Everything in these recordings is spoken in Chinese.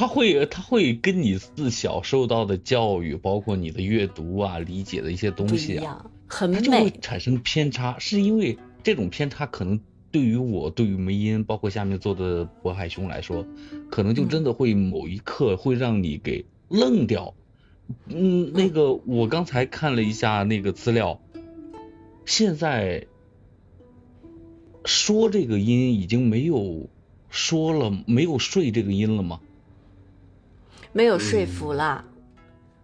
他会他会跟你自小受到的教育，包括你的阅读啊、理解的一些东西啊，很它就会美。产生偏差，是因为这种偏差可能对于我、对于梅音，包括下面坐的渤海兄来说，可能就真的会某一刻会让你给愣掉。嗯，那个我刚才看了一下那个资料，现在说这个音已经没有说了，没有睡这个音了吗？没有说服啦，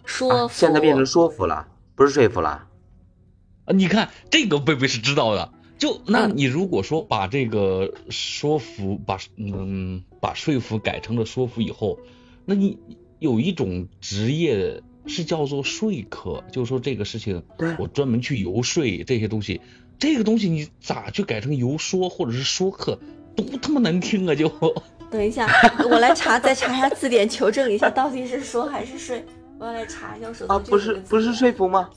说啊，服、现在变成说服了，不是说服了。啊，你看这个贝贝是知道的。就那嗯你如果说把这个说服把嗯把说服改成了说服以后，那你有一种职业是叫做说客，就是说这个事情对我专门去游说这些东西，这个东西你咋去改成游说或者是说客，多他妈难听啊！就等一下，我来查，再查一下字典，求证一下到底是说还是睡。我要来查一下我手头啊，不是不是说服吗？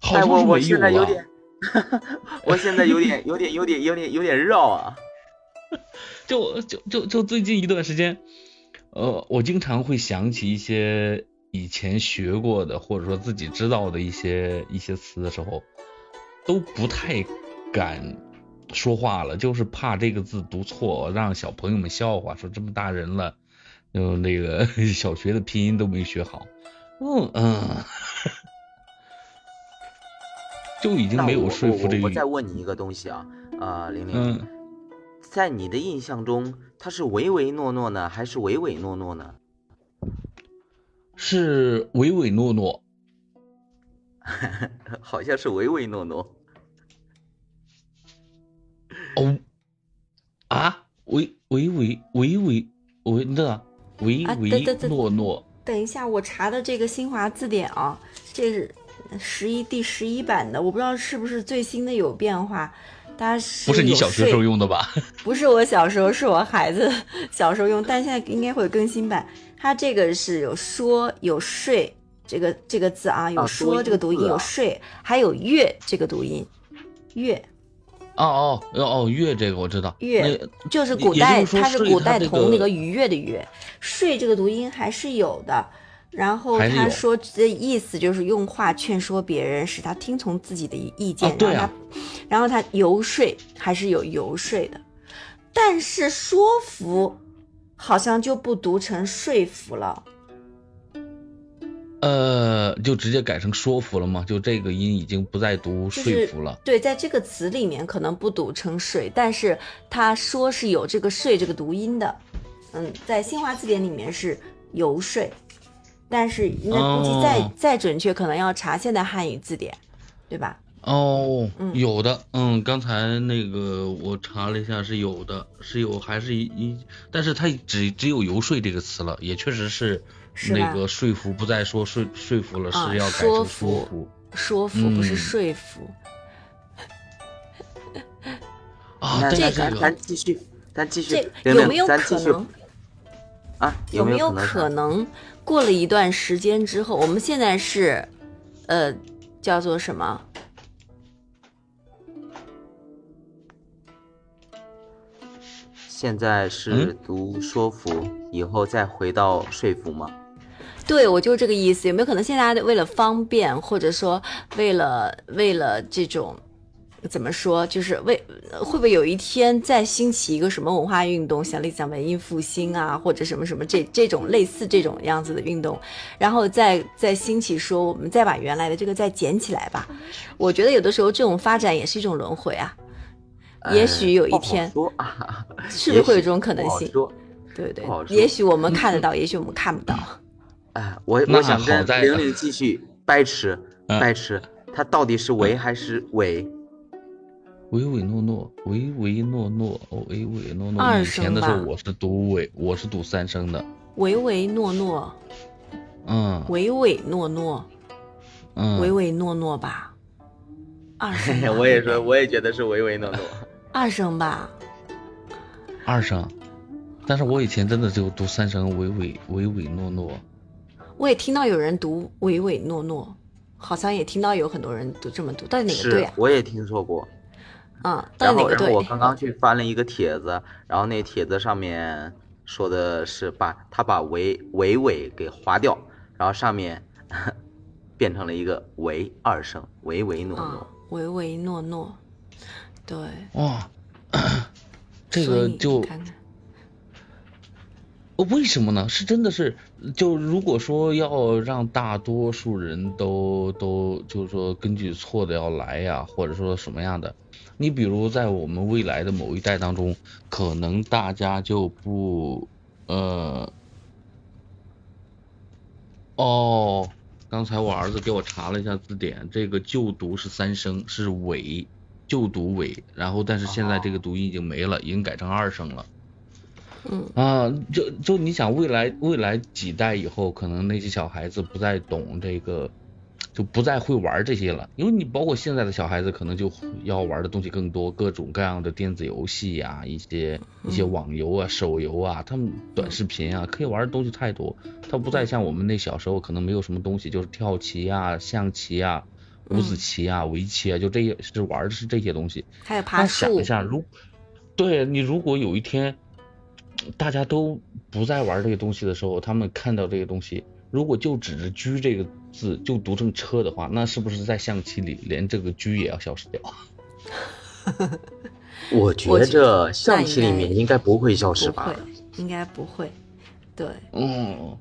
好哎，我我像是没啊现在有点，我现在有点有点有点有点有点绕啊。就就就就最近一段时间，呃，我经常会想起一些以前学过的，或者说自己知道的一些一些词的时候，都不太敢说话了，就是怕这个字读错，让小朋友们笑话，说这么大人了，就那个 小学的拼音都没学好，嗯嗯，就已经没有说服我我这个我。再问你一个东西啊，啊，玲玲，嗯，在你的印象中，他是唯唯诺诺呢，还是唯唯诺诺呢？是唯唯诺诺。好像是唯唯诺诺。唯啊唯对对对诺诺，等一下，我查的这个新华字典啊，这是十一第十一版的，我不知道是不是最新的有变化。它是不是你小学时候用的吧？不是我小时候，是我孩子 小时候用，但现在应该会有更新版。它这个是有说有睡这个这个字啊，有啊说这个读音，音啊有睡，还有月这个读音，月哦哦哦哦，月这个我知道，月就是古代，是它是古代同那个愉悦的悦，睡这个读音还是有的。然后他说的意思就是用话劝说别人，使他听从自己的意见，啊对啊然后他，然后他游说还是有游说的，但是说服好像就不读成说服了。呃，就直接改成说服了吗？就这个音已经不再读说就是服了。对，在这个词里面可能不读成睡，但是他说是有这个睡这个读音的。嗯，在新华字典里面是游说，但是应该估计再、哦再准确，可能要查现代汉语字典，对吧？哦，嗯有的，嗯，刚才那个我查了一下，是有的，是有，还是一一，但是它只只有游说这个词了，也确实是那个说服，不再说说说服了，啊是要改说成说服服说服不是嗯说服，啊。这个咱继续，咱继续这，有没有可能？啊？有没有？可能过了一段时间之后，我们现在是，呃，叫做什么？现在是读说服，以后再回到说服吗？对，我就是这个意思。有没有可能现在为了方便，或者说为了为了这种怎么说，就是为会不会有一天再兴起一个什么文化运动，像类似像文艺复兴啊，或者什么什么这这种类似这种样子的运动，然后再再兴起说我们再把原来的这个再捡起来吧。我觉得有的时候这种发展也是一种轮回啊，也许有一天说啊，是不是会有这种可能性？说。对对也许我们看得到，也许我们看不到。哎，我我想跟玲玲继续掰扯嗯掰扯，他到底是唯还是伪？唯唯诺诺，唯唯诺诺，哦，唯唯诺诺。二以前的时候我是读唯，我是读三声的。唯唯诺诺，嗯唯唯诺诺，嗯，唯唯诺诺吧，二声吧 我也说，我也觉得是唯唯诺诺。二声吧，二声，但是我以前真的就读三声，唯唯唯唯诺诺。我也听到有人读唯唯诺诺，好像也听到有很多人都这么读，到底哪个对啊？，我也听说过。嗯，到然后，底哪个对然后我？刚刚去翻了一个帖子，然后那帖子上面说的是把他把唯唯唯给划掉，然后上面 变成了一个唯二声，唯唯诺啊诺。，唯唯诺诺，对，哇，这个就看看，呃为什么呢？是真的是，就如果说要让大多数人都都就是说根据错的要来呀，或者说什么样的，你比如在我们未来的某一代当中，可能大家就不呃哦，刚才我儿子给我查了一下字典，这个就读是三声，是尾，就读尾，然后但是现在这个读音已经没了，已经改成二声了。嗯啊，就就你想未来未来几代以后，可能那些小孩子不再懂这个，就不再会玩这些了。因为你包括现在的小孩子，可能就要玩的东西更多，各种各样的电子游戏呀、一些一些网游啊、手游啊，他们短视频啊，可以玩的东西太多。他不再像我们那小时候，可能没有什么东西，就是跳棋啊、象棋啊、五子棋啊、围棋啊，就这些是玩的是这些东西。还有爬那想一，下，如对你如果有一天大家都不再玩这个东西的时候，他们看到这个东西，如果就指着“车”这个字就读成车的话，那是不是在象棋里连这个“车”也要消失掉？我觉我觉着象棋里面应该不会消失吧？，应该不会，对，嗯，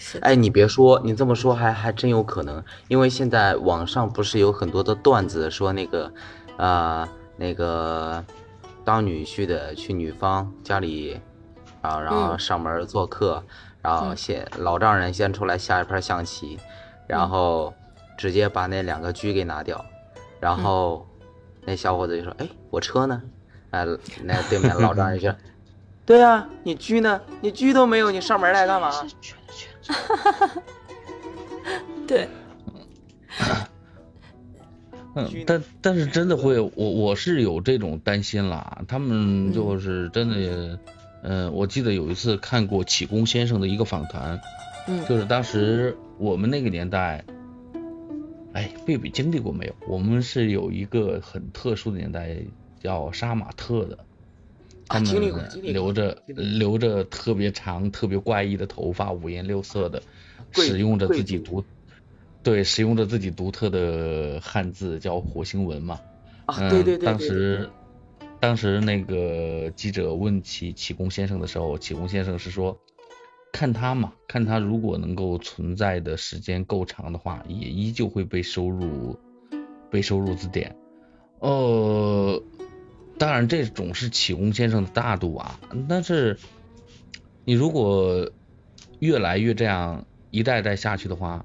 是，哎，你别说，你这么说还还真有可能，因为现在网上不是有很多的段子说那个，啊、那个当女婿的去女方家里，然后然后嗯。上门做客，然后嗯。先老丈人先出来下一盘象棋，然嗯。后直接把那两个车给拿掉，然嗯。后那小伙子就说：“哎，我车呢？”哎，那对面老丈人就说：“对啊，你狙呢？你狙都没有，你上门来干嘛？” 对，嗯，但但是真的会，我我是有这种担心啦。他们就是真的，嗯、我记得有一次看过启功先生的一个访谈，嗯就是当时我们那个年代，哎，贝贝经历过没有？我们是有一个很特殊的年代，叫杀马特的，他们留着留着特别长、特别怪异的头发，五颜六色的，使用着自己独对使用着自己独特的汉字，叫火星文嘛。啊，嗯，对对对，当对时，当时那个记者问起启功先生的时候，启功先生是说，看他嘛，看他如果能够存在的时间够长的话，也依旧会被收入被收入字典。呃，当然这种是启功先生的大度啊，但是你如果越来越这样一代代下去的话，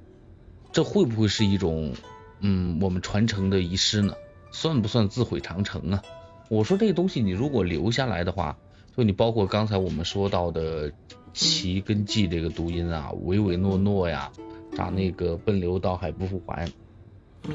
这会不会是一种嗯我们传承的遗失呢？算不算自毁长城啊？我说这个东西你如果留下来的话，就你包括刚才我们说到的齐跟季这个读音啊，唯唯诺诺呀，啥那个奔流到海不复还，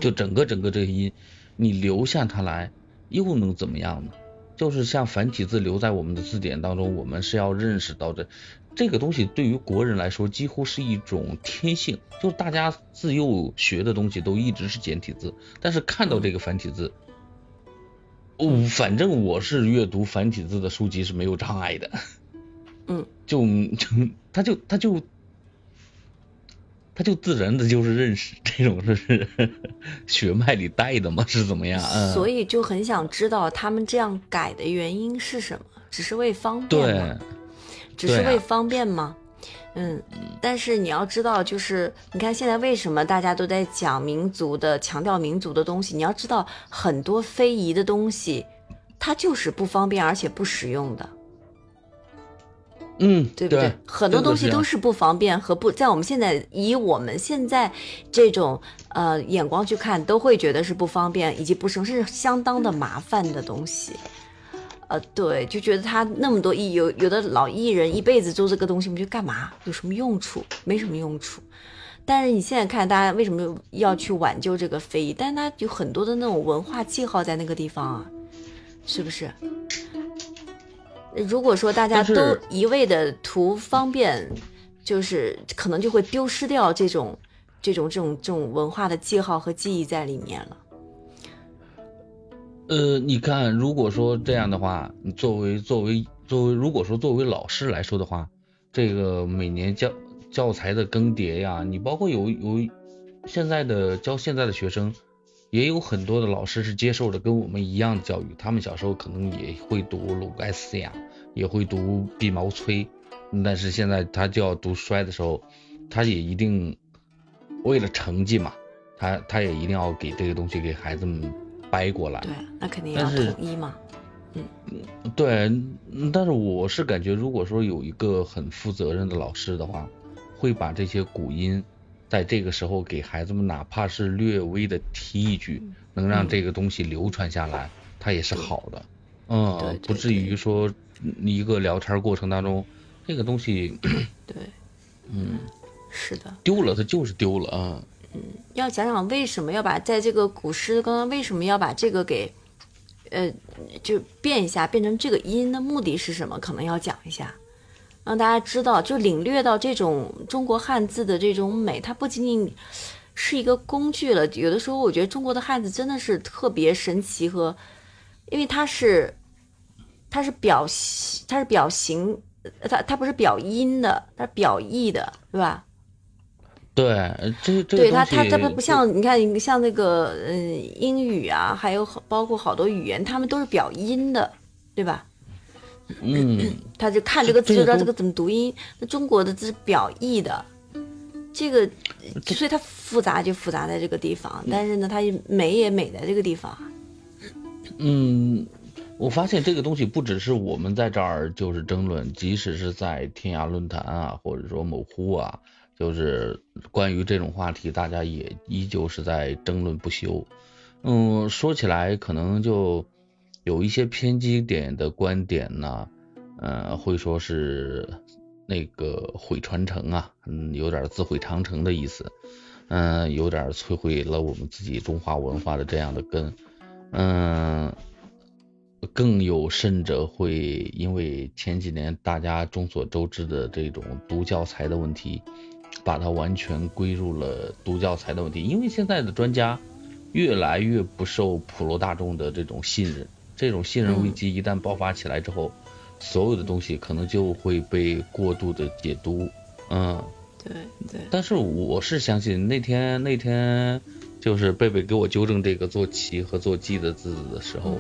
就整个整个这个音，你留下它来又能怎么样呢？就是像繁体字留在我们的字典当中，我们是要认识到的，这个东西对于国人来说几乎是一种天性，就是大家自幼学的东西都一直是简体字，但是看到这个繁体字，哦，反正我是阅读繁体字的书籍是没有障碍的，嗯，就就他就他就他就自然的就是认识这种是血脉里带的吗？是怎么样？嗯，所以就很想知道他们这样改的原因是什么？只是为方便对吗？只是为方便吗？嗯，但是你要知道，就是你看现在为什么大家都在讲民族的、强调民族的东西？你要知道，很多非遗的东西，它就是不方便而且不实用的。嗯，对不对？很多东西都是是不方便和不在我们现在以我们现在这种呃眼光去看，都会觉得是不方便以及不是是相当的麻烦的东西。呃，对，就觉得他那么多艺有有的老艺人一辈子做这个东西，我们就干嘛？有什么用处？没什么用处。但是你现在看，大家为什么要去挽救这个非遗？但是它有很多的那种文化记号在那个地方啊，是不是？如果说大家都一味的图方便，就是可能就会丢失掉这种、这种、这种、这种文化的记号和记忆在里面了。呃，你看，如果说这样的话，你作为作为作为如果说作为老师来说的话，这个每年教教材的更迭呀，你包括有有现在的教现在的学生，也有很多的老师是接受的跟我们一样的教育，他们小时候可能也会读鲁盖斯呀，也会读毕毛催，但是现在他就要读衰的时候，他也一定为了成绩嘛，他他也一定要给这个东西给孩子们掰过来。对，那肯定要统一嘛。对，嗯但是我是感觉，如果说有一个很负责任的老师的话，会把这些古音在这个时候给孩子们，哪怕是略微的提一句，能让这个东西流传下来，它也是好的。对嗯对，不至于说嗯一个聊天过程当中，这个东西对，嗯是的。丢了，它就是丢了啊。嗯要讲讲为什么要把在这个古诗刚刚为什么要把这个给，呃，就变一下，变成这个音的目的是什么？可能要讲一下，让大家知道，就领略到这种中国汉字的这种美，它不仅仅是一个工具了。有的时候，我觉得中国的汉字真的是特别神奇和，因为它是，它是表它是表形，它它不是表音的，它是表意的，对吧？对，这这个对它，东西它它不不像你看，你像那个嗯英语啊，还有好包括好多语言，他们都是表音的，对吧？嗯。他就看这个字就知道这个怎么读音。那中国的字是表意的，这个所以它复杂就复杂在这个地方，但是呢，它也美也美在这个地方。嗯，我发现这个东西不只是我们在这儿就是争论，即使是在天涯论坛啊，或者说某乎啊，就是关于这种话题，大家也依旧是在争论不休。嗯，说起来可能就有一些偏激点的观点呢，呃，会说是那个毁传承啊，嗯，有点自毁长城的意思，嗯、有点摧毁了我们自己中华文化的这样的根。嗯，更有甚者会因为前几年大家众所周知的这种读教材的问题，把它完全归入了读教材的问题。因为现在的专家越来越不受普罗大众的这种信任，这种信任危机一旦爆发起来之后，所有的东西可能就会被过度的解读。嗯，对对，但是我是相信那天那天就是贝贝给我纠正这个做齐和做鸡的字的时候，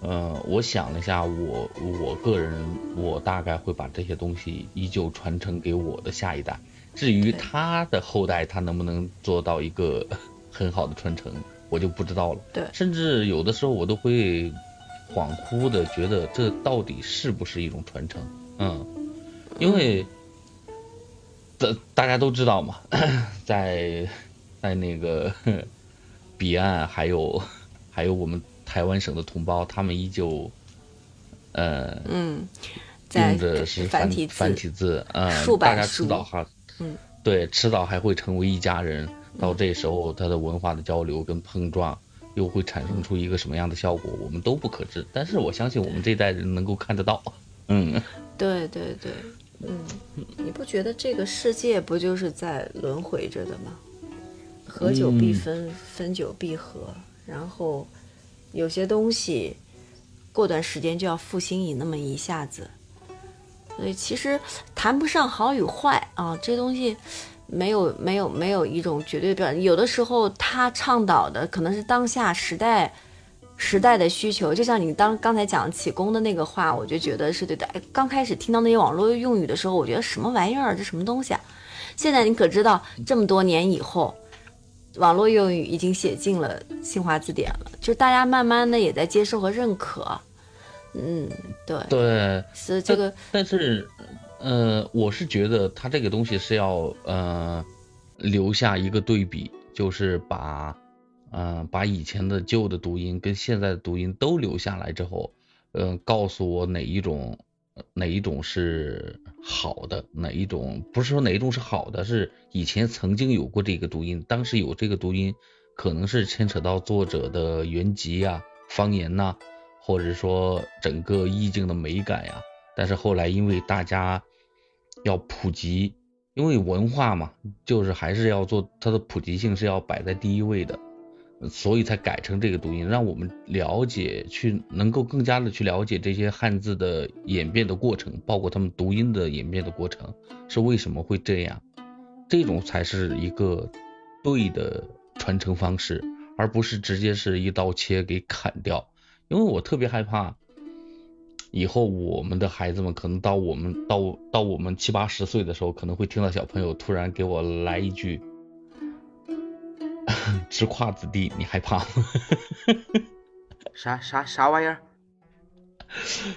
呃，我想了一下，我我个人我大概会把这些东西依旧传承给我的下一代。至于他的后代，他能不能做到一个很好的传承，我就不知道了。对甚至有的时候我都会恍惚的觉得这到底是不是一种传承？嗯，因为大大家都知道嘛，在在那个彼岸还有还有我们台湾省的同胞，他们依旧呃嗯，在用的是繁繁体字，繁体字，嗯，数百大家迟数早哈嗯对迟早还会成为一家人。到这时候，他的文化的交流跟碰撞又会产生出一个什么样的效果，我们都不可知。但是我相信我们这代人能够看得到。嗯，对对对，嗯，你不觉得这个世界不就是在轮回着的吗？合久必嗯分，分久必合，然后有些东西过段时间就要复兴你那么一下子，所以其实谈不上好与坏啊，这东西没有没有没有一种绝对标准，有的时候他倡导的可能是当下时代。时代的需求，就像你当刚才讲启功的那个话，我就觉得是对的。哎刚开始听到那些网络用语的时候，我觉得什么玩意儿，这什么东西啊？现在你可知道，这么多年以后，网络用语已经写进了新华字典了，就是大家慢慢的也在接受和认可。嗯，对，对。是这个，但是，呃，我是觉得它这个东西是要呃留下一个对比，就是把呃把以前的旧的读音跟现在的读音都留下来之后，呃，告诉我哪一种哪一种是好的，哪一种不是说哪一种是好的，是以前曾经有过这个读音，当时有这个读音，可能是牵扯到作者的原籍呀、方言呐、或者说整个意境的美感呀。但是后来因为大家要普及，因为文化嘛，就是还是要做它的普及性是要摆在第一位的。所以才改成这个读音，让我们了解去能够更加的去了解这些汉字的演变的过程，包括他们读音的演变的过程是为什么会这样，这种才是一个对的传承方式，而不是直接是一刀切给砍掉。因为我特别害怕，以后我们的孩子们可能到我们到到我们七八十岁的时候，可能会听到小朋友突然给我来一句。直夸子弟，你害怕吗？啥啥啥玩意儿？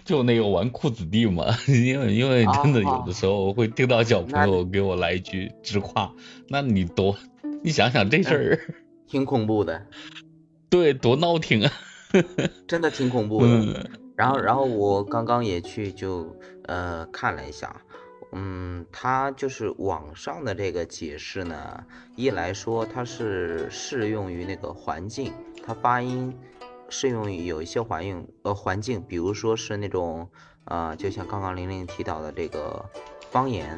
就那个纨绔子弟嘛，因为因为真的有的时候会听到小朋友给我来一句直夸，那你多你想想这事儿，挺恐怖的。对，多闹挺啊！真的挺恐怖的。然后然后我刚刚也去就呃看了一下。嗯，它就是网上的这个解释呢，一来说它是适用于那个环境，它发音适用于有一些环境呃环境，比如说是那种呃，就像刚刚玲玲提到的这个方言，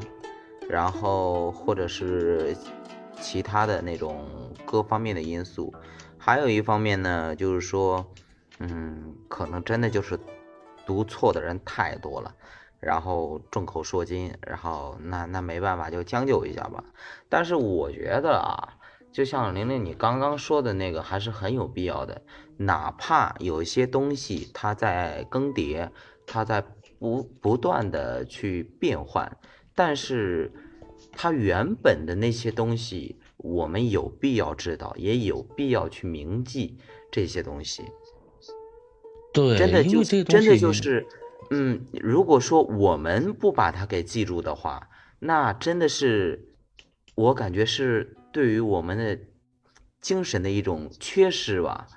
然后或者是其他的那种各方面的因素，还有一方面呢，就是说，嗯，可能真的就是读错的人太多了。然后众口铄金，然后那那没办法，就将就一下吧。但是我觉得啊，就像玲玲你刚刚说的那个，还是很有必要的。哪怕有一些东西它在更迭，它在不不断的去变换，但是它原本的那些东西，我们有必要知道，也有必要去铭记这些东西。对，真的就真的就是。嗯，如果说我们不把它给记住的话，那真的是我感觉是对于我们的精神的一种缺失吧。